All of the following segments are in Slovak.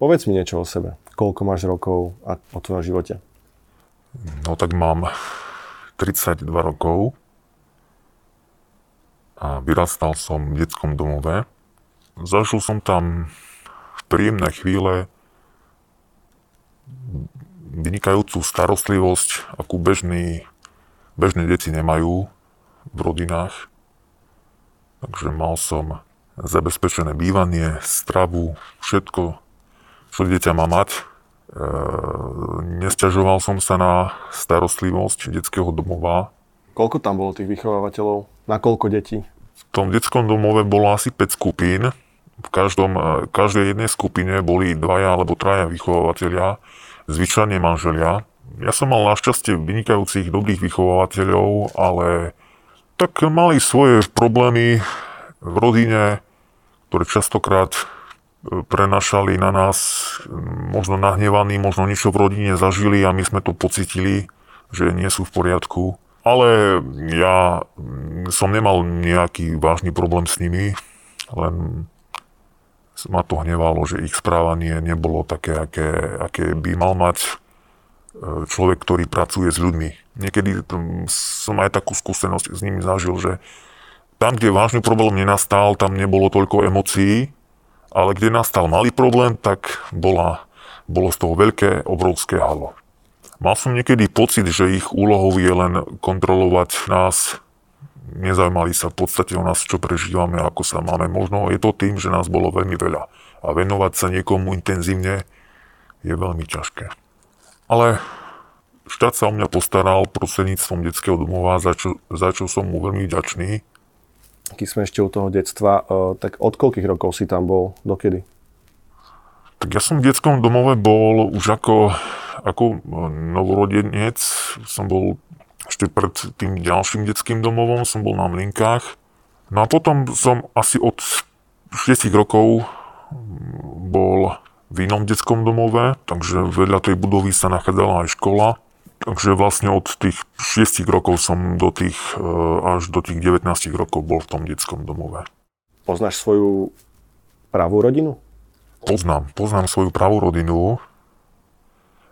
Povedz mi niečo o sebe. Koľko máš rokov a o tvojom živote? No tak mám 32 rokov a vyrastal som v detskom domove. Zažil som tam príjemné chvíle, vynikajúcu starostlivosť, akú bežní, bežné deti nemajú v rodinách. Takže mal som zabezpečené bývanie, stravu, všetko, dieťa má mať. E, nesťažoval som sa na starostlivosť detského domova. Koľko tam bolo tých vychovávateľov? Na koľko detí? V tom detskom domove bolo asi 5 skupín. V každom, e, každej jednej skupine boli dvaja alebo traja vychovávateľia, zvyčajne manželia. Ja som mal našťastie vynikajúcich dobrých vychovávateľov, ale tak mali svoje problémy v rodine, ktoré častokrát prenašali na nás možno nahnevaní, možno niečo v rodine zažili a my sme to pocitili, že nie sú v poriadku. Ale ja som nemal nejaký vážny problém s nimi, len ma to hnevalo, že ich správanie nebolo také, aké, aké by mal mať e, človek, ktorý pracuje s ľuďmi. Niekedy som aj takú skúsenosť s nimi zažil, že tam, kde vážny problém nenastal, tam nebolo toľko emócií, ale kde nastal malý problém, tak bola, bolo z toho veľké, obrovské halo. Mal som niekedy pocit, že ich úlohou je len kontrolovať nás, nezaujímali sa v podstate o nás, čo prežívame, ako sa máme. Možno je to tým, že nás bolo veľmi veľa. A venovať sa niekomu intenzívne je veľmi ťažké. Ale štát sa o mňa postaral prostredníctvom detského domova, za čo, za čo som mu veľmi vďačný keď sme ešte u toho detstva, uh, tak od koľkých rokov si tam bol, dokedy? Tak ja som v detskom domove bol už ako, ako novorodenec. Som bol ešte pred tým ďalším detským domovom, som bol na Mlinkách. No a potom som asi od 6 rokov bol v inom detskom domove, takže vedľa tej budovy sa nachádzala aj škola. Takže vlastne od tých 6 rokov som do tých, e, až do tých 19 rokov bol v tom detskom domove. Poznáš svoju pravú rodinu? Poznám, poznám svoju pravú rodinu,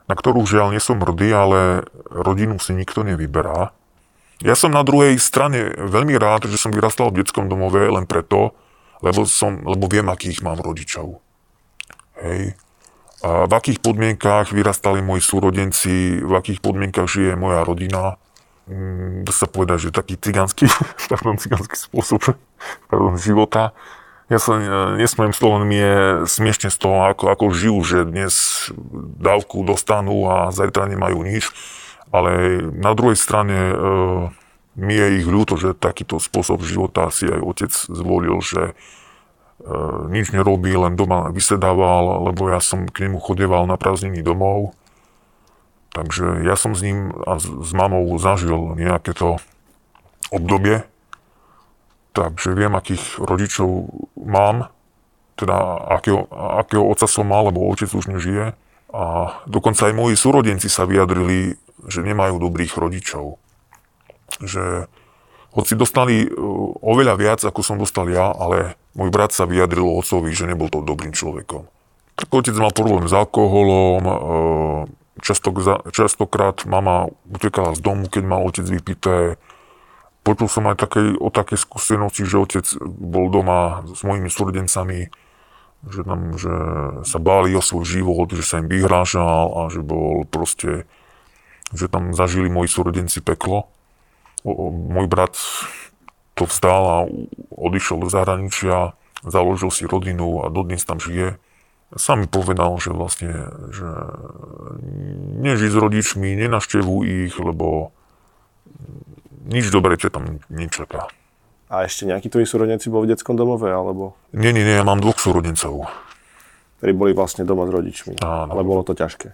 na ktorú žiaľ nie som hrdý, ale rodinu si nikto nevyberá. Ja som na druhej strane veľmi rád, že som vyrastal v detskom domove len preto, lebo, som, lebo viem, akých mám rodičov. Hej v akých podmienkách vyrastali moji súrodenci, v akých podmienkach žije moja rodina. Mm, dá sa povedať, že taký cigánsky, pardon, cigánsky spôsob pardon, života. Ja sa nesmiem slovo, mi je smiešne z toho, ako, ako žijú, že dnes dávku dostanú a zajtra nemajú nič. Ale na druhej strane e, mi je ich ľúto, že takýto spôsob života si aj otec zvolil, že E, nič nerobí, len doma vysedával, lebo ja som k nemu chodeval na prázdniny domov. Takže ja som s ním a s mamou zažil nejaké to obdobie. Takže viem, akých rodičov mám, teda akého, akého otca som mal, lebo otec už nežije. A dokonca aj moji súrodenci sa vyjadrili, že nemajú dobrých rodičov. Že hoci dostali e, oveľa viac, ako som dostal ja, ale môj brat sa vyjadril otcovi, že nebol to dobrým človekom. Tak otec mal problém s alkoholom, e, často, častokrát mama utekala z domu, keď mal otec vypité. Počul som aj také, o také skúsenosti, že otec bol doma s mojimi súrodencami, že, tam, že sa báli o svoj život, že sa im vyhrážal a že bol proste, že tam zažili moji súrodenci peklo môj brat to vzdal a odišiel do zahraničia, založil si rodinu a dodnes tam žije. Sám mi povedal, že vlastne, že neži s rodičmi, nenaštevuj ich, lebo nič dobré ťa tam nečaká. A ešte nejakí tvoji súrodenci bol v detskom domove, alebo? Nie, nie, nie, ja mám dvoch súrodencov. Ktorí boli vlastne doma s rodičmi. Áno. Ale bolo to ťažké.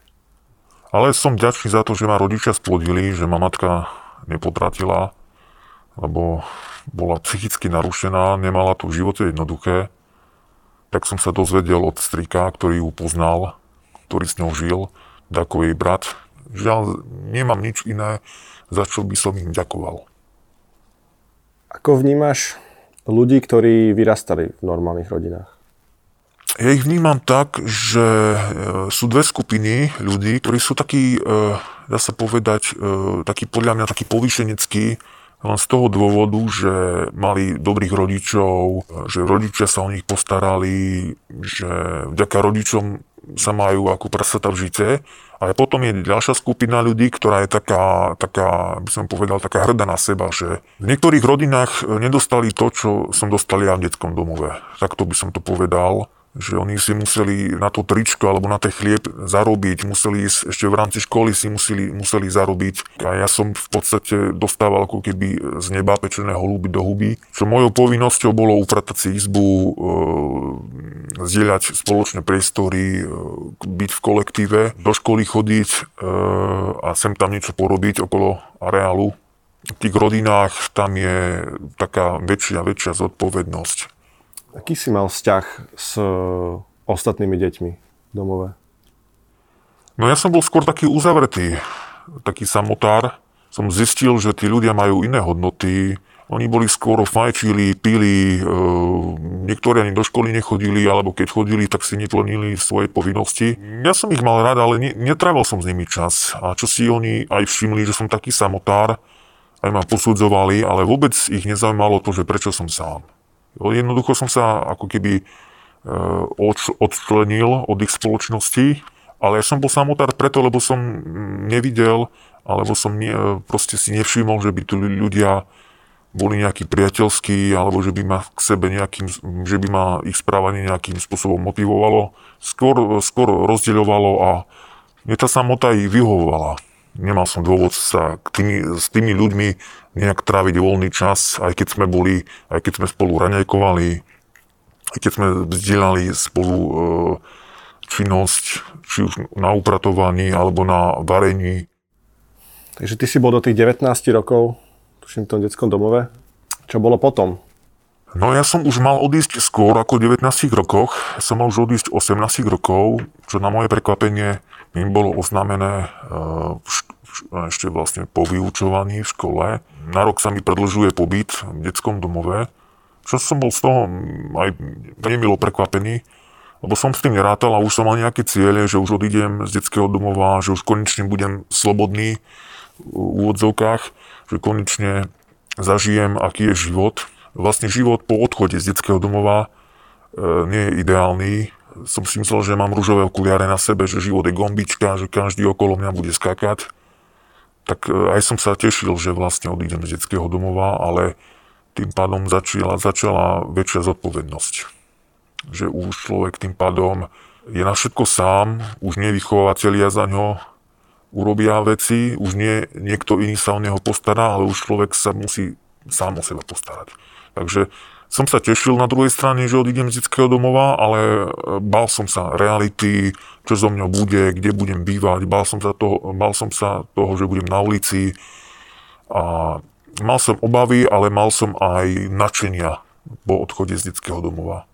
Ale som ďačný za to, že ma rodičia splodili, že ma matka nepotratila, lebo bola psychicky narušená, nemala to v živote jednoduché. Tak som sa dozvedel od strika, ktorý ju poznal, ktorý s ňou žil, ako jej brat. Žiaľ, nemám nič iné, za čo by som im ďakoval. Ako vnímaš ľudí, ktorí vyrastali v normálnych rodinách? Ja ich vnímam tak, že e, sú dve skupiny ľudí, ktorí sú takí, e, dá sa povedať, e, takí podľa mňa takí povýšeneckí, len z toho dôvodu, že mali dobrých rodičov, že rodičia sa o nich postarali, že vďaka rodičom sa majú ako prasata v žite. Ale potom je ďalšia skupina ľudí, ktorá je taká, taká, by som povedal, taká hrdá na seba, že v niektorých rodinách nedostali to, čo som dostal ja v detskom domove. Takto by som to povedal že oni si museli na to tričko alebo na ten chlieb zarobiť, museli ísť, ešte v rámci školy si museli, museli zarobiť. A ja som v podstate dostával ako keby z neba pečené holúby do huby. Čo mojou povinnosťou bolo upratať si izbu, e, zdieľať spoločné priestory, e, byť v kolektíve, do školy chodiť e, a sem tam niečo porobiť okolo areálu. V tých rodinách tam je taká väčšia, väčšia zodpovednosť Aký si mal vzťah s e, ostatnými deťmi v domove? No ja som bol skôr taký uzavretý, taký samotár. Som zistil, že tí ľudia majú iné hodnoty. Oni boli skôr fajčili, pili, e, niektorí ani do školy nechodili, alebo keď chodili, tak si neplnili svoje povinnosti. Ja som ich mal rád, ale ne, som s nimi čas. A čo si oni aj všimli, že som taký samotár, aj ma posudzovali, ale vôbec ich nezaujímalo to, že prečo som sám. Jednoducho som sa ako keby e, odčlenil od ich spoločnosti, ale ja som bol samotár preto, lebo som nevidel, alebo som ne, proste si nevšimol, že by tu ľudia boli nejakí priateľskí, alebo že by ma k sebe nejakým, že by ma ich správanie nejakým spôsobom motivovalo. Skôr, skôr rozdeľovalo a mne tá samota ich vyhovovala nemal som dôvod sa k tými, s tými ľuďmi nejak tráviť voľný čas, aj keď sme boli, aj keď sme spolu raňajkovali, aj keď sme vzdielali spolu e, činnosť, či už na upratovaní alebo na varení. Takže ty si bol do tých 19 rokov, tuším v tom detskom domove. Čo bolo potom? No ja som už mal odísť skôr ako v 19 rokoch. Som mal už odísť 18 rokov, čo na moje prekvapenie mi bolo oznámené uh, ešte vlastne po vyučovaní v škole. Na rok sa mi predlžuje pobyt v detskom domove, čo som bol z toho aj nemilo prekvapený, lebo som s tým nerátal a už som mal nejaké ciele, že už odídem z detského domova, že už konečne budem slobodný v úvodzovkách, že konečne zažijem, aký je život vlastne život po odchode z detského domova e, nie je ideálny. Som si myslel, že mám rúžové okuliare na sebe, že život je gombička, že každý okolo mňa bude skakať. Tak e, aj som sa tešil, že vlastne odídem z detského domova, ale tým pádom začala, začala väčšia zodpovednosť. Že už človek tým pádom je na všetko sám, už nie vychovateľia za ňo urobia veci, už nie niekto iný sa o neho postará, ale už človek sa musí sám o seba postarať. Takže som sa tešil na druhej strane, že odídem z detského domova, ale e, bál som sa reality, čo zo mňa bude, kde budem bývať, bál som sa toho, bál som sa toho že budem na ulici a mal som obavy, ale mal som aj nadšenia po odchode z detského domova.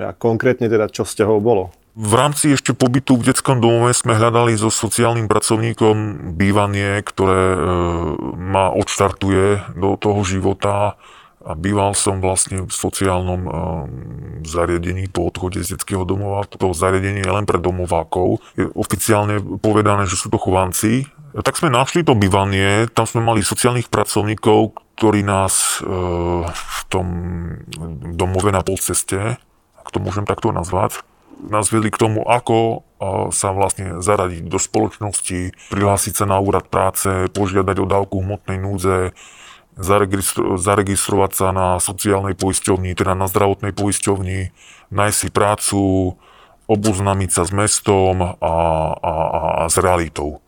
A konkrétne teda, čo z toho bolo? V rámci ešte pobytu v detskom domove sme hľadali so sociálnym pracovníkom bývanie, ktoré e, ma odštartuje do toho života a býval som vlastne v sociálnom um, zariadení po odchode z detského domova. Toto zariadenie je len pre domovákov. Je oficiálne povedané, že sú to chovanci. Tak sme našli to bývanie, tam sme mali sociálnych pracovníkov, ktorí nás uh, v tom domove na polceste, ak to môžem takto nazvať, nás vedli k tomu, ako sa vlastne zaradiť do spoločnosti, prihlásiť sa na úrad práce, požiadať o dávku hmotnej núdze, zaregistro- zaregistrovať sa na sociálnej poisťovni, teda na zdravotnej poisťovni, nájsť si prácu, oboznámiť sa s mestom a, a, a, a s realitou.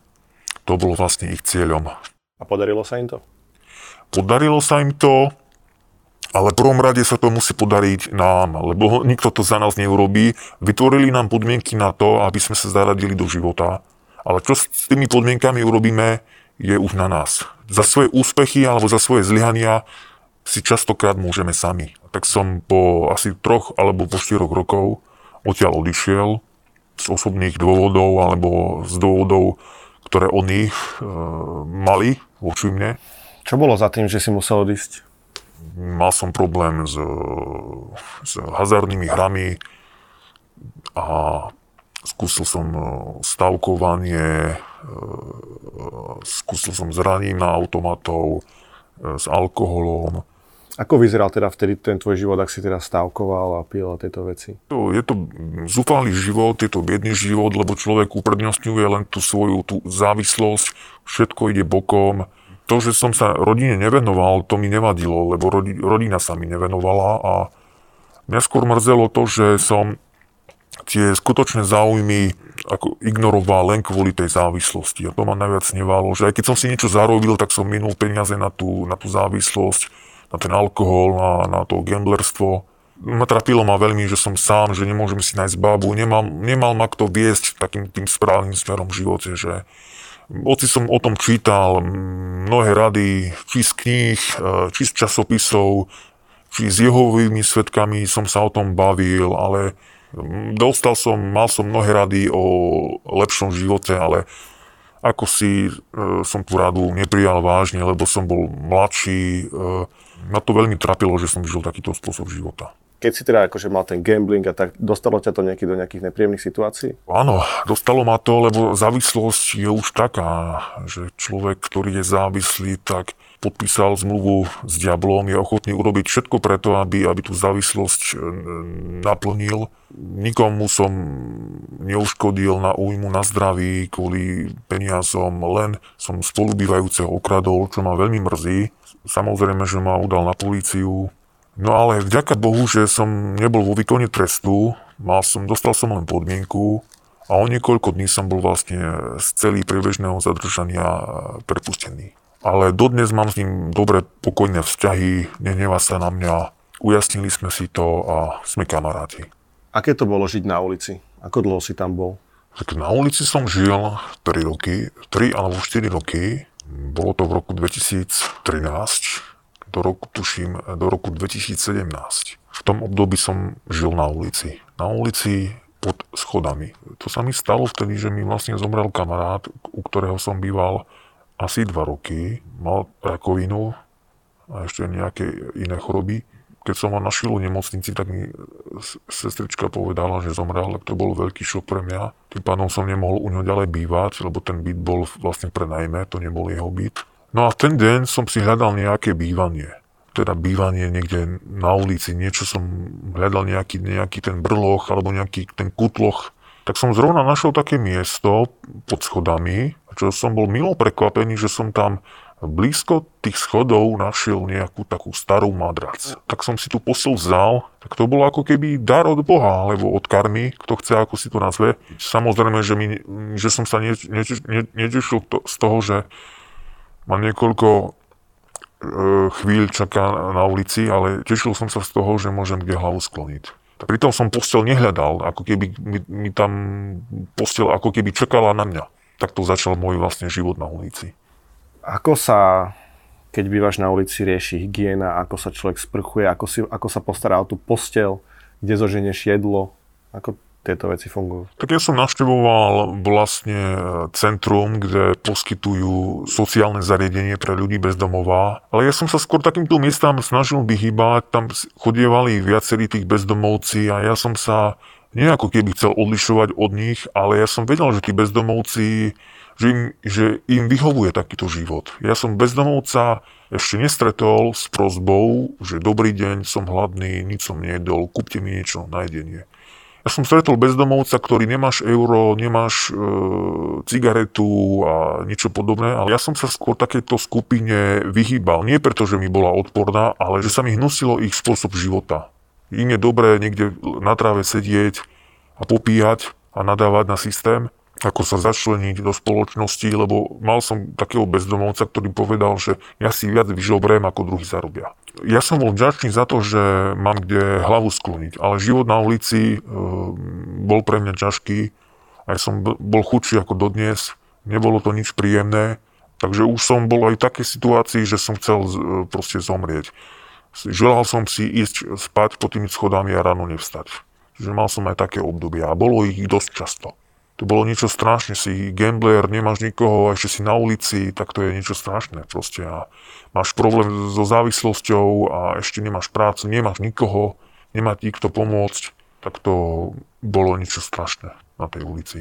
To bolo vlastne ich cieľom. A podarilo sa im to? Podarilo sa im to, ale v prvom rade sa to musí podariť nám, lebo nikto to za nás neurobí. Vytvorili nám podmienky na to, aby sme sa zaradili do života. Ale čo s tými podmienkami urobíme, je už na nás. Za svoje úspechy alebo za svoje zlyhania si častokrát môžeme sami. Tak som po asi troch alebo po štyroch rokov odtiaľ odišiel z osobných dôvodov alebo z dôvodov, ktoré oni e, mali voči mne. Čo bolo za tým, že si musel odísť? Mal som problém s, s hazardnými hrami, a skúsil som e, stavkovanie, skúsil som zraním na automatov s alkoholom. Ako vyzeral teda vtedy ten tvoj život, ak si teda stavkoval a pil a tieto veci? Je to zúfalý život, je to biedný život, lebo človek uprednostňuje len tú svoju tú závislosť, všetko ide bokom. To, že som sa rodine nevenoval, to mi nevadilo, lebo rodina sa mi nevenovala a mňa skôr mrzelo to, že som tie skutočné záujmy ako ignoroval len kvôli tej závislosti. A to ma najviac nevalo, že aj keď som si niečo zarobil, tak som minul peniaze na tú, na tú závislosť, na ten alkohol, na, na to gamblerstvo. Ma trapilo ma veľmi, že som sám, že nemôžem si nájsť babu, nemal, nemal ma kto viesť takým tým správnym smerom v živote, že Oci som o tom čítal mnohé rady, či z kníh, e, či z časopisov, či s jehovými svetkami som sa o tom bavil, ale Dostal som, mal som mnohé rady o lepšom živote, ale ako si e, som tú radu neprijal vážne, lebo som bol mladší. E, ma to veľmi trapilo, že som žil takýto spôsob života. Keď si teda akože mal ten gambling a tak, dostalo ťa to nejaký do nejakých nepríjemných situácií? Áno, dostalo ma to, lebo závislosť je už taká, že človek, ktorý je závislý, tak podpísal zmluvu s diablom, je ochotný urobiť všetko preto, aby, aby tú závislosť e, naplnil. Nikomu som neuškodil na újmu na zdraví kvôli peniazom, len som spolubývajúceho okradol, čo ma veľmi mrzí. Samozrejme, že ma udal na políciu. No ale vďaka Bohu, že som nebol vo výkone trestu, mal som, dostal som len podmienku a o niekoľko dní som bol vlastne z celý priebežného zadržania prepustený ale dodnes mám s ním dobré, pokojné vzťahy, nehnevá sa na mňa, ujasnili sme si to a sme kamaráti. Aké to bolo žiť na ulici? Ako dlho si tam bol? Tak na ulici som žil 3 roky, 3 alebo 4 roky. Bolo to v roku 2013, do roku, tuším, do roku 2017. V tom období som žil na ulici. Na ulici pod schodami. To sa mi stalo vtedy, že mi vlastne zomrel kamarát, u ktorého som býval asi dva roky, mal rakovinu a ešte nejaké iné choroby. Keď som ho našiel v nemocnici, tak mi sestrička povedala, že zomrel, tak to bol veľký šok pre mňa. Tým pádom som nemohol u ňo ďalej bývať, lebo ten byt bol vlastne pre najmä, to nebol jeho byt. No a v ten deň som si hľadal nejaké bývanie. Teda bývanie niekde na ulici, niečo som hľadal nejaký, nejaký ten brloch alebo nejaký ten kutloch. Tak som zrovna našiel také miesto pod schodami, čo som bol milo prekvapený, že som tam blízko tých schodov našiel nejakú takú starú madrac. Tak som si tú posel vzal, tak to bolo ako keby dar od Boha, alebo od karmy, kto chce, ako si to nazve. Samozrejme, že, mi, že som sa ne, ne, ne, z toho, že ma niekoľko e, chvíľ čaká na ulici, ale tešil som sa z toho, že môžem kde hlavu skloniť. Pritom som postel nehľadal, ako keby mi, mi tam postel ako keby čakala na mňa. Takto začal môj vlastne život na ulici. Ako sa, keď bývaš na ulici, rieši hygiena, ako sa človek sprchuje, ako, si, ako sa postará o tú postel, kde zoženieš jedlo, ako tieto veci fungujú? Tak ja som navštevoval vlastne centrum, kde poskytujú sociálne zariadenie pre ľudí bez domova, ale ja som sa skôr takýmto miestam snažil vyhybať, tam chodievali viacerí tých bezdomovci a ja som sa nie ako keby chcel odlišovať od nich, ale ja som vedel, že tí bezdomovci, že im, že im vyhovuje takýto život. Ja som bezdomovca ešte nestretol s prozbou, že dobrý deň, som hladný, nič som nejedol, kúpte mi niečo na jedenie. Ja som stretol bezdomovca, ktorý nemáš euro, nemáš e, cigaretu a niečo podobné, ale ja som sa skôr takéto skupine vyhýbal. Nie preto, že mi bola odporná, ale že sa mi hnusilo ich spôsob života. Im je dobré niekde na tráve sedieť a popíjať a nadávať na systém, ako sa začleniť do spoločnosti, lebo mal som takého bezdomovca, ktorý povedal, že ja si viac vyžobrem, ako druhý zarobia. Ja som bol vďačný za to, že mám kde hlavu skloniť, ale život na ulici e, bol pre mňa ťažký, aj som bol chudší ako dodnes, nebolo to nič príjemné, takže už som bol aj v takej situácii, že som chcel e, proste zomrieť. Želal som si ísť spať pod tými schodami a ráno nevstať. Že mal som aj také obdobia a bolo ich dosť často. To bolo niečo strašné, si gambler, nemáš nikoho, a ešte si na ulici, tak to je niečo strašné proste. A máš problém so závislosťou a ešte nemáš prácu, nemáš nikoho, nemá ti kto pomôcť. tak to bolo niečo strašné na tej ulici.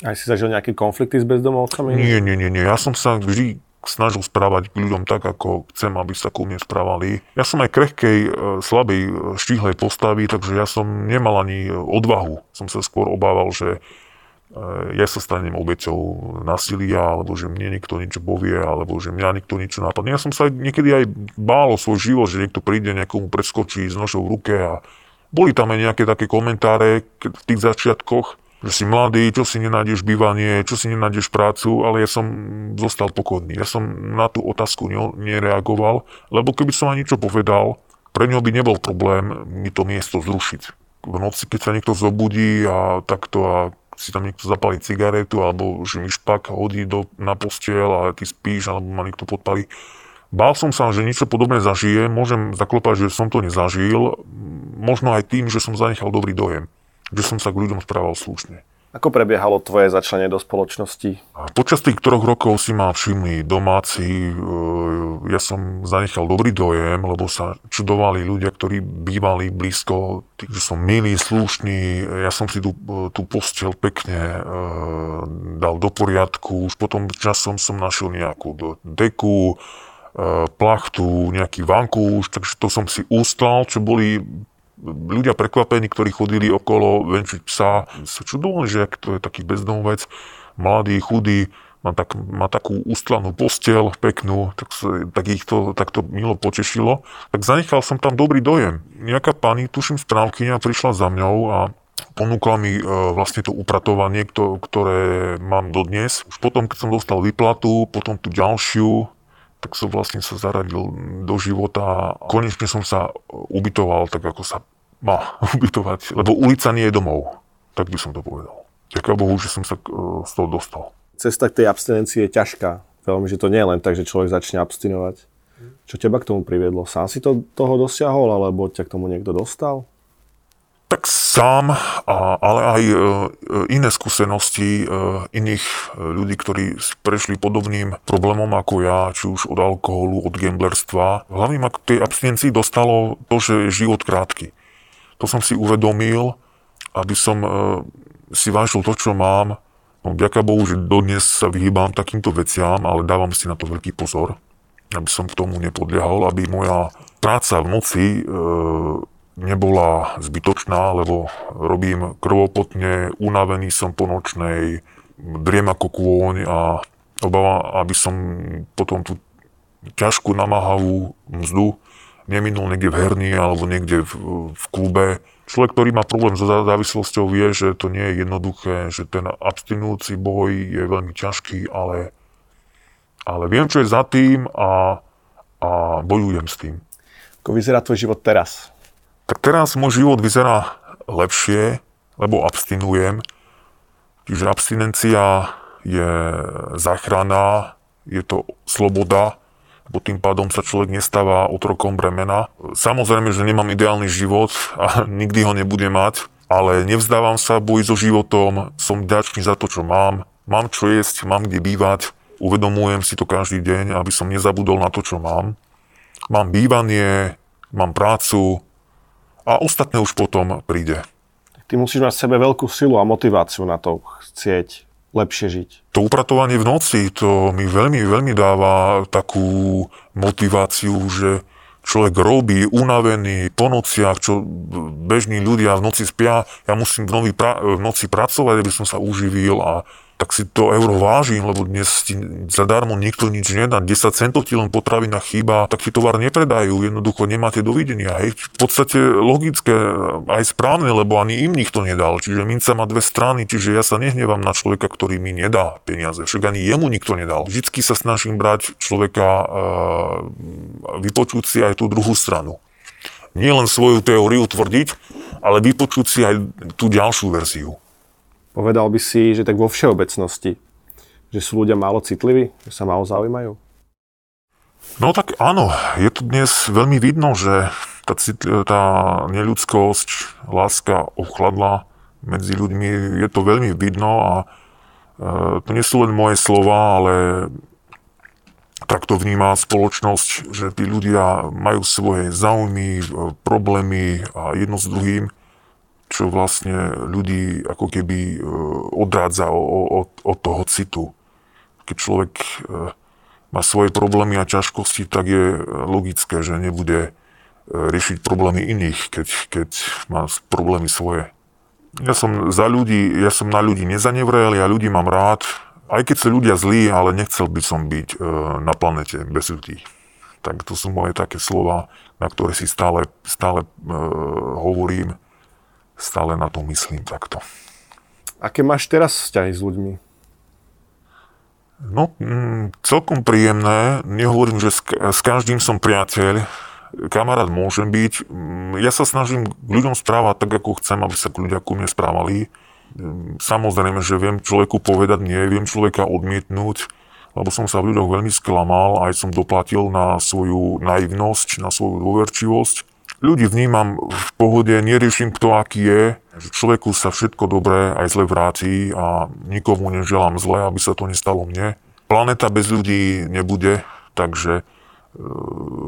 Aj si zažil nejaké konflikty s bezdomovcami? Nie, nie, nie, nie. Ja som sa vždy snažil správať k ľuďom tak, ako chcem, aby sa ku mne správali. Ja som aj krehkej, e, slabej, e, štíhlej postavy, takže ja som nemal ani odvahu. Som sa skôr obával, že ja sa stanem obeťou násilia, alebo že mne niekto niečo povie, alebo že mňa niekto niečo napadne. Ja som sa niekedy aj bál o svoj život, že niekto príde, nejakomu preskočí s nožou v ruke a boli tam aj nejaké také komentáre v tých začiatkoch, že si mladý, čo si nenájdeš bývanie, čo si nenájdeš prácu, ale ja som zostal pokojný. Ja som na tú otázku nereagoval, lebo keby som aj niečo povedal, pre ňo by nebol problém mi to miesto zrušiť. V noci, keď sa niekto zobudí a takto a si tam niekto zapalí cigaretu alebo že mi špak hodí do, na postiel a ty spíš alebo ma niekto podpalí. Bál som sa, že niečo podobné zažijem, môžem zaklopať, že som to nezažil, možno aj tým, že som zanechal dobrý dojem, že som sa k ľuďom správal slušne. Ako prebiehalo tvoje začlenie do spoločnosti? Počas tých troch rokov si ma všimli domáci, e, ja som zanechal dobrý dojem, lebo sa čudovali ľudia, ktorí bývali blízko, že som milý, slušný, ja som si tú, tú postel pekne e, dal do poriadku, už potom časom som našiel nejakú deku, e, plachtu, nejaký vankúš, takže to som si ustlal, čo boli ľudia prekvapení, ktorí chodili okolo venčiť psa, sa čudovali, že to je taký bezdomovec, mladý, chudý, má, tak, má takú ustlanú postel peknú, tak, tak ich to takto milo potešilo. Tak zanechal som tam dobrý dojem. Nejaká pani, tuším správkynia, prišla za mňou a ponúkla mi e, vlastne to upratovanie, to, ktoré mám dodnes. Už potom, keď som dostal vyplatu, potom tú ďalšiu, tak som vlastne sa zaradil do života a konečne som sa ubytoval tak, ako sa má ubytovať, lebo ulica nie je domov. Tak by som to povedal. Ďakujem Bohu, že som sa e, z toho dostal. Cesta k tej abstinencii je ťažká. Veľmi, že to nie je len tak, že človek začne abstinovať. Čo teba k tomu priviedlo? Sám si to toho dosiahol, alebo ťa k tomu niekto dostal? Tak sám, ale aj e, iné skúsenosti e, iných e, ľudí, ktorí prešli podobným problémom ako ja, či už od alkoholu, od gamblerstva. Hlavne ma k tej abstinencii dostalo to, že je život krátky. To som si uvedomil, aby som si vážil to, čo mám. No, ďaká Bohu, že dodnes sa vyhýbam takýmto veciam, ale dávam si na to veľký pozor, aby som k tomu nepodliehal, aby moja práca v noci nebola zbytočná, lebo robím krvopotne, unavený som po nočnej, driem ako kôň a obávam, aby som potom tú ťažkú namáhavú mzdu neminul niekde v herni alebo niekde v, v klube. Človek, ktorý má problém so závislosťou, vie, že to nie je jednoduché, že ten abstinujúci boj je veľmi ťažký, ale, ale viem, čo je za tým a, a bojujem s tým. Ako vyzerá tvoj život teraz? Tak teraz môj život vyzerá lepšie, lebo abstinujem. Čiže abstinencia je záchrana, je to sloboda, lebo tým pádom sa človek nestáva otrokom bremena. Samozrejme, že nemám ideálny život a nikdy ho nebudem mať, ale nevzdávam sa, boji so životom, som ďačný za to, čo mám. Mám čo jesť, mám kde bývať, uvedomujem si to každý deň, aby som nezabudol na to, čo mám. Mám bývanie, mám prácu, a ostatné už potom príde. Ty musíš mať v sebe veľkú silu a motiváciu na to chcieť lepšie žiť. To upratovanie v noci, to mi veľmi, veľmi dáva takú motiváciu, že človek robí unavený po nociach, čo bežní ľudia v noci spia, ja musím v, novi pra- v noci pracovať, aby som sa uživil a tak si to euro vážim, lebo dnes ti zadarmo nikto nič nedá. 10 centov ti len potravina chýba, taký tovar nepredajú, jednoducho nemáte dovidenia. Hej. V podstate logické, aj správne, lebo ani im nikto nedal. Čiže minca má dve strany, čiže ja sa nehnevám na človeka, ktorý mi nedá peniaze. Však ani jemu nikto nedal. Vždycky sa snažím brať človeka, vypočuť si aj tú druhú stranu. Nie len svoju teóriu tvrdiť, ale vypočuť si aj tú ďalšiu verziu. Povedal by si, že tak vo všeobecnosti, že sú ľudia málo citliví, že sa málo zaujímajú? No tak áno, je to dnes veľmi vidno, že tá, tá neľudskosť, láska ochladla medzi ľuďmi, je to veľmi vidno a e, to nie sú len moje slova, ale takto vníma spoločnosť, že tí ľudia majú svoje záujmy, e, problémy a jedno s druhým čo vlastne ľudí ako keby odrádza od, od toho citu. Keď človek má svoje problémy a ťažkosti, tak je logické, že nebude riešiť problémy iných, keď, keď má problémy svoje. Ja som za ľudí, ja som na ľudí nezanevrel, ja ľudí mám rád, aj keď sú ľudia zlí, ale nechcel by som byť e, na planete bez ľudí. Tak to sú moje také slova, na ktoré si stále, stále e, hovorím, stále na to myslím takto. Aké máš teraz vzťahy s ľuďmi? No, mm, celkom príjemné. Nehovorím, že s, s každým som priateľ, kamarát môžem byť. Mm, ja sa snažím k ľuďom správať tak, ako chcem, aby sa ľudia ku mne správali. Mm, samozrejme, že viem človeku povedať nie, viem človeka odmietnúť, lebo som sa v ľuďoch veľmi sklamal, aj som doplatil na svoju naivnosť, na svoju dôverčivosť. Ľudí vnímam v pohode, neriešim kto aký je, že človeku sa všetko dobré aj zle vráti a nikomu neželám zle, aby sa to nestalo mne. Planeta bez ľudí nebude, takže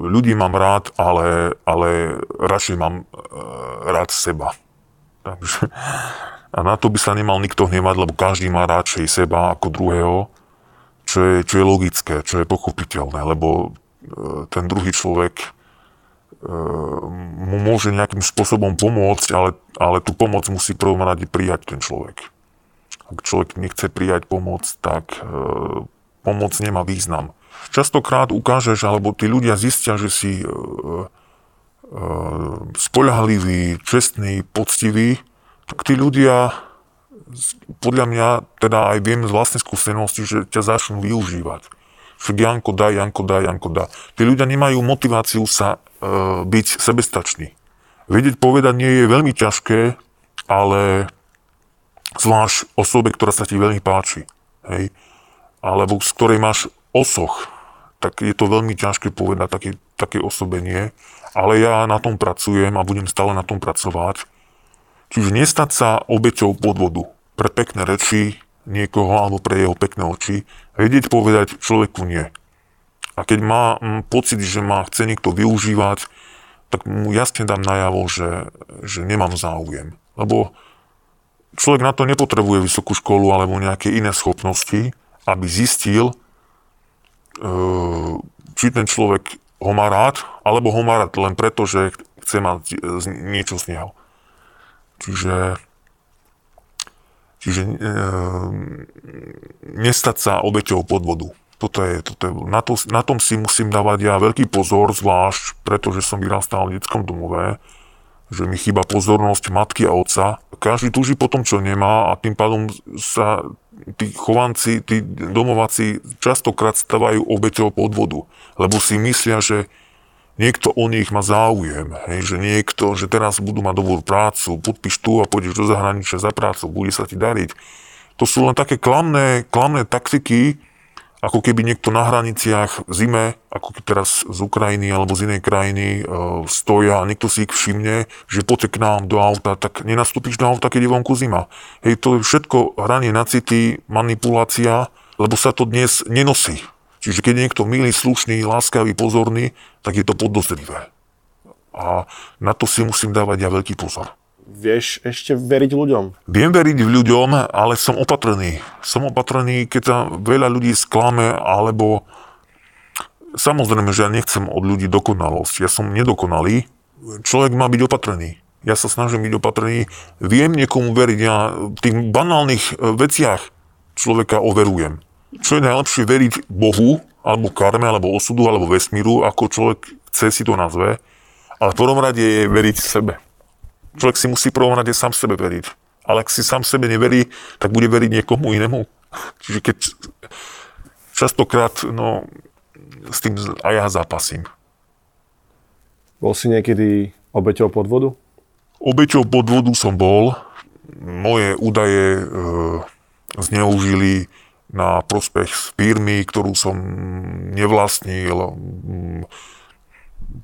ľudí mám rád, ale, ale radšej mám e, rád seba. Takže, a na to by sa nemal nikto hnevať, lebo každý má radšej seba ako druhého, čo je, čo je logické, čo je pochopiteľné, lebo e, ten druhý človek e, mu môže nejakým spôsobom pomôcť, ale, ale tú pomoc musí prvom rade prijať ten človek. Ak človek nechce prijať pomoc, tak pomoc nemá význam častokrát ukážeš, alebo tí ľudia zistia, že si e, e, spoľahlivý, čestný, poctivý, tak tí ľudia, podľa mňa, teda aj viem z vlastnej skúsenosti, že ťa začnú využívať. Však Janko dá, Janko dá, Janko dá. Tí ľudia nemajú motiváciu sa e, byť sebestační. Vedieť povedať nie je veľmi ťažké, ale zvlášť osobe, ktorá sa ti veľmi páči. Hej? Alebo z ktorej máš osoch, tak je to veľmi ťažké povedať také, také osobe nie. Ale ja na tom pracujem a budem stále na tom pracovať. Čiže nestať sa obeťou podvodu pre pekné reči niekoho alebo pre jeho pekné oči. Vedieť povedať človeku nie. A keď má m, pocit, že ma chce niekto využívať, tak mu jasne dám najavo, že, že nemám záujem. Lebo človek na to nepotrebuje vysokú školu alebo nejaké iné schopnosti, aby zistil, či ten človek ho má rád, alebo ho má rád len preto, že chce mať niečo z neho. Čiže, čiže e, nestať sa obeťou podvodu. Toto je, toto je, na, to, na tom si musím dávať ja veľký pozor, zvlášť pretože som vyrastal v detskom domove, že mi chýba pozornosť matky a otca. Každý túži po tom, čo nemá a tým pádom sa tí chovanci, tí domováci častokrát stávajú obeťou podvodu, lebo si myslia, že niekto o nich má záujem, hej, že niekto, že teraz budú mať dobrú prácu, podpíš tu a pôjdeš do zahraničia za prácu, bude sa ti dariť. To sú len také klamné, klamné taktiky, ako keby niekto na hraniciach v zime, ako keď teraz z Ukrajiny alebo z inej krajiny e, stoja a niekto si ich všimne, že poďte k nám do auta, tak nenastúpiš do auta, keď je vonku zima. Hej, to je všetko hranie na city, manipulácia, lebo sa to dnes nenosí. Čiže keď je niekto milý, slušný, láskavý, pozorný, tak je to podozrivé. A na to si musím dávať ja veľký pozor. Vieš ešte veriť ľuďom? Viem veriť v ľuďom, ale som opatrný. Som opatrný, keď sa veľa ľudí sklame, alebo samozrejme, že ja nechcem od ľudí dokonalosť. Ja som nedokonalý. Človek má byť opatrný. Ja sa snažím byť opatrný. Viem niekomu veriť. Ja v tých banálnych e, veciach človeka overujem. Čo je najlepšie veriť Bohu, alebo karme, alebo osudu, alebo vesmíru, ako človek chce si to nazve. Ale v prvom rade je veriť sebe. Človek si musí prvom rade sám sebe veriť. Ale ak si sám sebe neverí, tak bude veriť niekomu inému. Čiže keď častokrát, no, s tým aj ja zápasím. Bol si niekedy obeťou podvodu? Obeťou podvodu som bol. Moje údaje e, zneužili na prospech firmy, ktorú som nevlastnil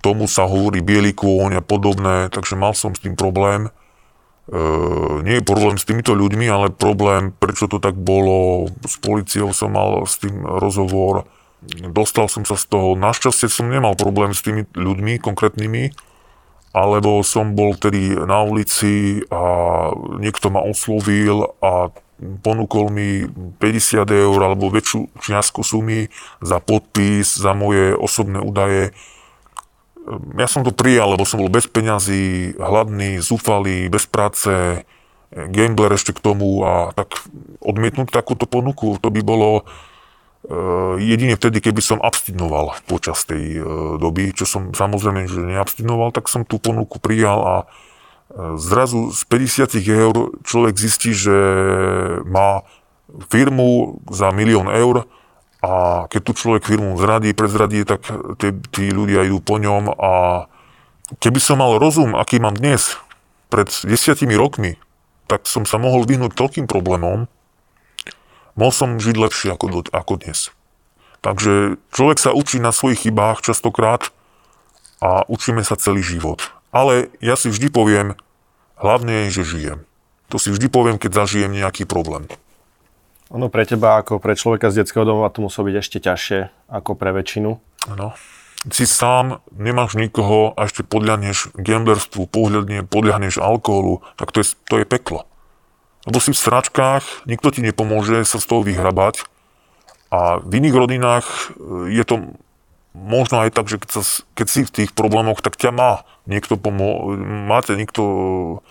tomu sa hovorí biely kôň a podobné, takže mal som s tým problém. E, nie je problém s týmito ľuďmi, ale problém, prečo to tak bolo, s policiou som mal s tým rozhovor, dostal som sa z toho, našťastie som nemal problém s tými ľuďmi konkrétnymi, alebo som bol tedy na ulici a niekto ma oslovil a ponúkol mi 50 eur alebo väčšiu čiastku sumy za podpis, za moje osobné údaje. Ja som to prijal, lebo som bol bez peňazí, hladný, zúfalý, bez práce, gambler ešte k tomu a tak odmietnúť takúto ponuku, to by bolo Eh, jedine vtedy, keby som abstinoval počas tej doby, čo som samozrejme, že neabstinoval, tak som tú ponuku prijal a zrazu z 50 eur človek zistí, že má firmu za milión eur a keď tu človek firmu zradí, prezradí, tak tí, tí ľudia idú po ňom a keby som mal rozum, aký mám dnes, pred desiatimi rokmi, tak som sa mohol vyhnúť toľkým problémom, mohol som žiť lepšie ako, ako dnes. Takže človek sa učí na svojich chybách častokrát a učíme sa celý život. Ale ja si vždy poviem, hlavne je, že žijem. To si vždy poviem, keď zažijem nejaký problém. Ono pre teba ako pre človeka z detského domova to musí byť ešte ťažšie ako pre väčšinu. Áno. Si sám, nemáš nikoho a ešte podľahneš gamblerstvu, pohľadne, podľahneš alkoholu, tak to je, to je peklo. Lebo si v sračkách, nikto ti nepomôže sa z toho vyhrabať. A v iných rodinách e, je to možno aj tak, že keď, sa, keď si v tých problémoch, tak ťa má niekto pomô- máte niekto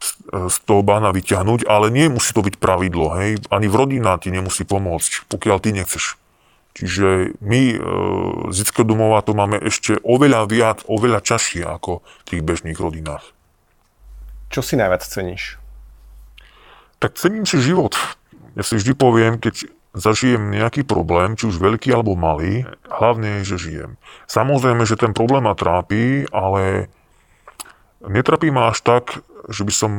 z, toho bána vyťahnuť, ale nie musí to byť pravidlo, hej. Ani v rodina ti nemusí pomôcť, pokiaľ ty nechceš. Čiže my e, z detského domova to máme ešte oveľa viac, oveľa čašie ako v tých bežných rodinách. Čo si najviac ceníš? tak cením si život. Ja si vždy poviem, keď zažijem nejaký problém, či už veľký alebo malý, hlavne je, že žijem. Samozrejme, že ten problém ma trápi, ale netrapí ma až tak, že by som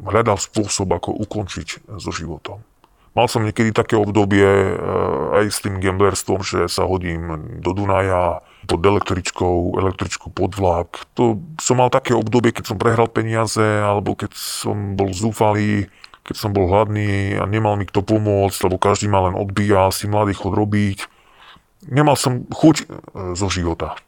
hľadal spôsob, ako ukončiť so životom. Mal som niekedy také obdobie eh, aj s tým gamblerstvom, že sa hodím do Dunaja pod električkou, električku pod vlak. To som mal také obdobie, keď som prehral peniaze, alebo keď som bol zúfalý, keď som bol hladný a nemal mi kto pomôcť, lebo každý ma len odbíjal, si mladý chod robiť. Nemal som chuť e, zo života.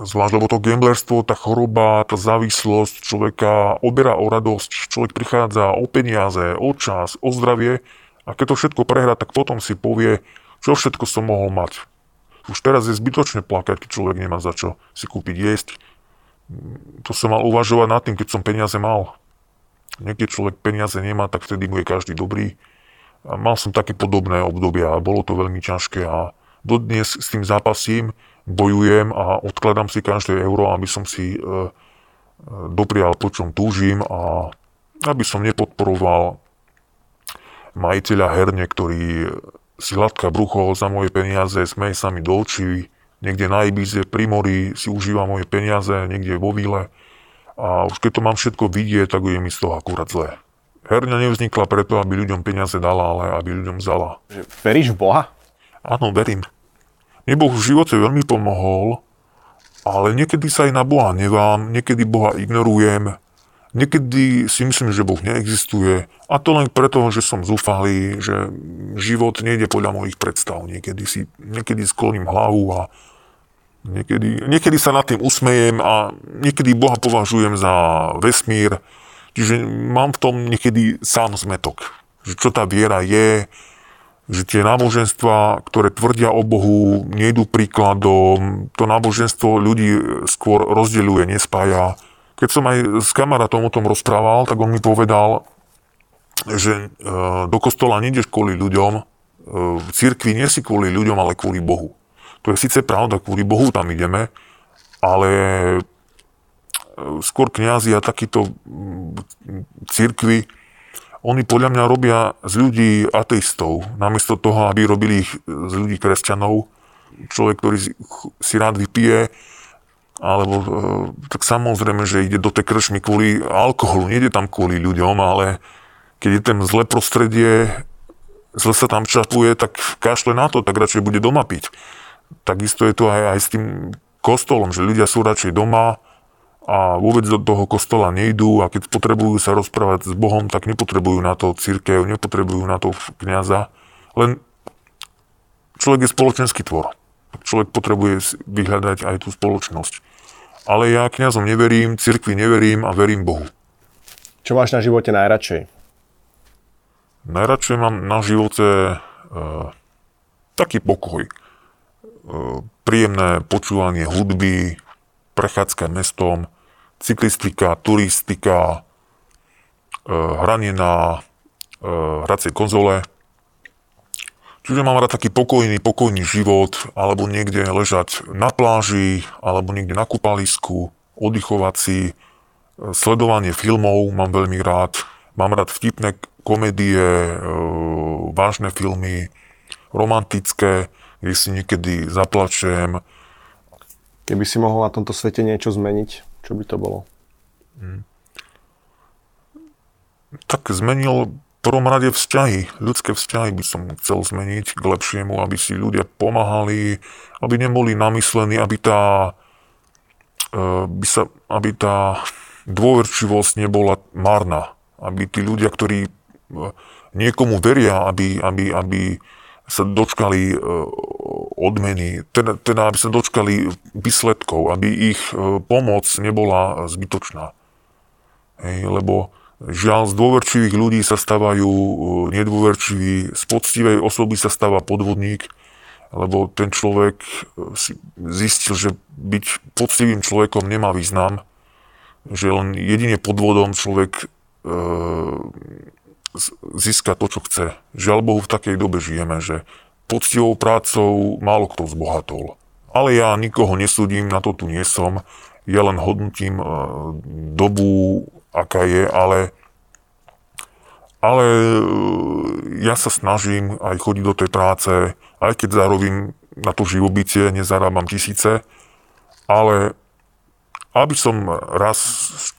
Zvlášť, lebo to gamblerstvo, tá choroba, tá závislosť človeka oberá o radosť, človek prichádza o peniaze, o čas, o zdravie a keď to všetko prehrá, tak potom si povie, čo všetko som mohol mať. Už teraz je zbytočne plakať, keď človek nemá za čo si kúpiť jesť. To som mal uvažovať nad tým, keď som peniaze mal niekde človek peniaze nemá, tak vtedy mu je každý dobrý. A mal som také podobné obdobia a bolo to veľmi ťažké a dodnes s tým zápasím, bojujem a odkladám si každé euro, aby som si e, e, doprial po čom túžim a aby som nepodporoval majiteľa herne, ktorý si hladká brucho za moje peniaze, smeje sa mi do očí, niekde na Ibize, pri mori si užíva moje peniaze, niekde vo výle a už keď to mám všetko vidieť, tak je mi z toho akurát zlé. Herňa nevznikla preto, aby ľuďom peniaze dala, ale aby ľuďom vzala. Veríš v Boha? Áno, verím. Mne Boh v živote veľmi pomohol, ale niekedy sa aj na Boha nevám, niekedy Boha ignorujem, niekedy si myslím, že Boh neexistuje a to len preto, že som zúfalý, že život nejde podľa mojich predstav. Niekedy si, niekedy skloním hlavu a Niekedy, niekedy sa nad tým usmejem a niekedy Boha považujem za vesmír. Čiže mám v tom niekedy sám zmetok. Že čo tá viera je, že tie náboženstva, ktoré tvrdia o Bohu, nejdú príkladom. To náboženstvo ľudí skôr rozdeľuje, nespája. Keď som aj s kamarátom o tom rozprával, tak on mi povedal, že e, do kostola nejdeš kvôli ľuďom, e, v cirkvi nie si kvôli ľuďom, ale kvôli Bohu. To je síce pravda, kvôli Bohu tam ideme, ale e, skôr kniazy a takíto církvy, oni podľa mňa robia z ľudí ateistov, namiesto toho, aby robili ich z ľudí kresťanov. Človek, ktorý si rád vypije, alebo e, tak samozrejme, že ide do tej kršmy kvôli alkoholu, nejde tam kvôli ľuďom, ale keď je tam zlé prostredie, zle sa tam čapuje, tak kašle na to, tak radšej bude doma piť takisto je to aj, aj s tým kostolom, že ľudia sú radšej doma a vôbec do toho kostola nejdú a keď potrebujú sa rozprávať s Bohom, tak nepotrebujú na to církev, nepotrebujú na to kniaza. Len človek je spoločenský tvor. Človek potrebuje vyhľadať aj tú spoločnosť. ale ja kňazom neverím, cirkvi neverím a verím Bohu. Čo máš na živote najradšej? Najradšej mám na živote e, taký pokoj. E, príjemné počúvanie hudby, prechádzka mestom, cyklistika, turistika, e, hranie na e, hracej konzole. Čiže mám rád taký pokojný, pokojný život, alebo niekde ležať na pláži, alebo niekde na kúpalisku, oddychovací, Sledovanie filmov mám veľmi rád. Mám rád vtipné komédie, e, vážne filmy, romantické, kde si niekedy zaplačem. Keby si mohol na tomto svete niečo zmeniť, čo by to bolo? Hmm. Tak zmenil v prvom rade vzťahy. Ľudské vzťahy by som chcel zmeniť k lepšiemu, aby si ľudia pomáhali, aby neboli namyslení, aby tá, e, by sa, aby tá dôverčivosť nebola marná. Aby tí ľudia, ktorí e, niekomu veria, aby, aby, aby sa dočkali e, odmeny, teda, aby sa dočkali výsledkov, aby ich e, pomoc nebola zbytočná. Hej, lebo žiaľ z dôverčivých ľudí sa stávajú nedôverčiví, z poctivej osoby sa stáva podvodník, lebo ten človek si zistil, že byť poctivým človekom nemá význam, že len jedine podvodom človek e, získa to, čo chce. Žiaľ Bohu, v takej dobe žijeme, že poctivou prácou málo kto zbohatol. Ale ja nikoho nesúdim, na to tu nie som. Ja len hodnotím e, dobu, aká je, ale ale e, ja sa snažím aj chodiť do tej práce, aj keď zarobím na to živobytie, nezarábam tisíce, ale aby som raz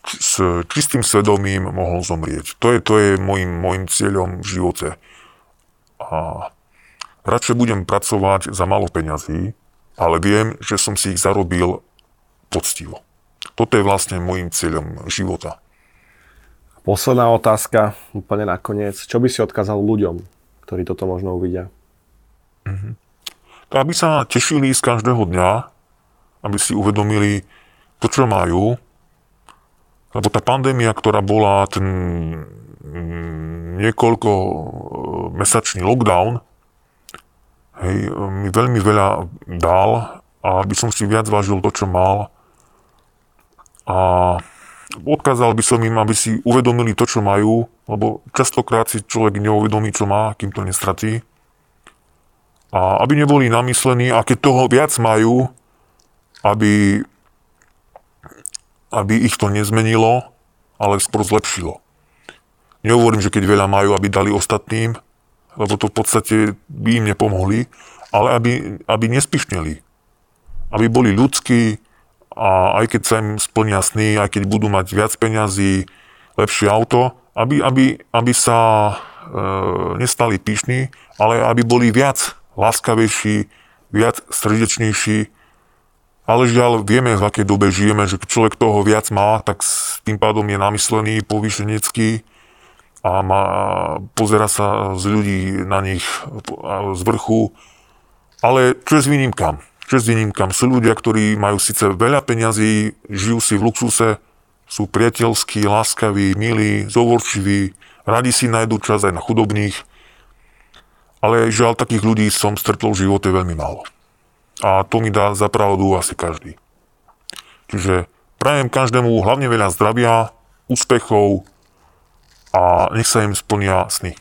s čistým svedomím mohol zomrieť. To je, to je môjim, môjim cieľom v živote. A radšej budem pracovať za malo peňazí, ale viem, že som si ich zarobil poctivo. Toto je vlastne môjim cieľom života. Posledná otázka, úplne nakoniec. Čo by si odkázal ľuďom, ktorí toto možno uvidia? Mm-hmm. To aby sa tešili z každého dňa, aby si uvedomili, to, čo majú, lebo tá pandémia, ktorá bola ten mm, niekoľko e, mesačný lockdown, hej, mi veľmi veľa dal aby som si viac vážil to, čo mal. A odkázal by som im, aby si uvedomili to, čo majú, lebo častokrát si človek neuvedomí, čo má, kým to nestratí. A aby neboli namyslení, a keď toho viac majú, aby aby ich to nezmenilo, ale skôr zlepšilo. Nehovorím, že keď veľa majú, aby dali ostatným, lebo to v podstate by im nepomohli, ale aby, aby nespišneli. Aby boli ľudskí a aj keď sa im splnia sny, aj keď budú mať viac peňazí, lepšie auto, aby, aby, aby sa e, nestali pyšní, ale aby boli viac láskavejší, viac srdečnejší, ale žiaľ, vieme, v akej dobe žijeme, že človek toho viac má, tak s tým pádom je namyslený, povýšenecký a má, pozera sa z ľudí na nich z vrchu. Ale čo je s výnimkám? Čo s výnimkám? Sú ľudia, ktorí majú síce veľa peňazí, žijú si v luxuse, sú priateľskí, láskaví, milí, zovorčiví, radi si nájdú čas aj na chudobných. Ale žiaľ, takých ľudí som stretol v živote veľmi málo. A to mi dá za pravdu asi každý. Čiže prajem každému hlavne veľa zdravia, úspechov a nech sa im splnia sny.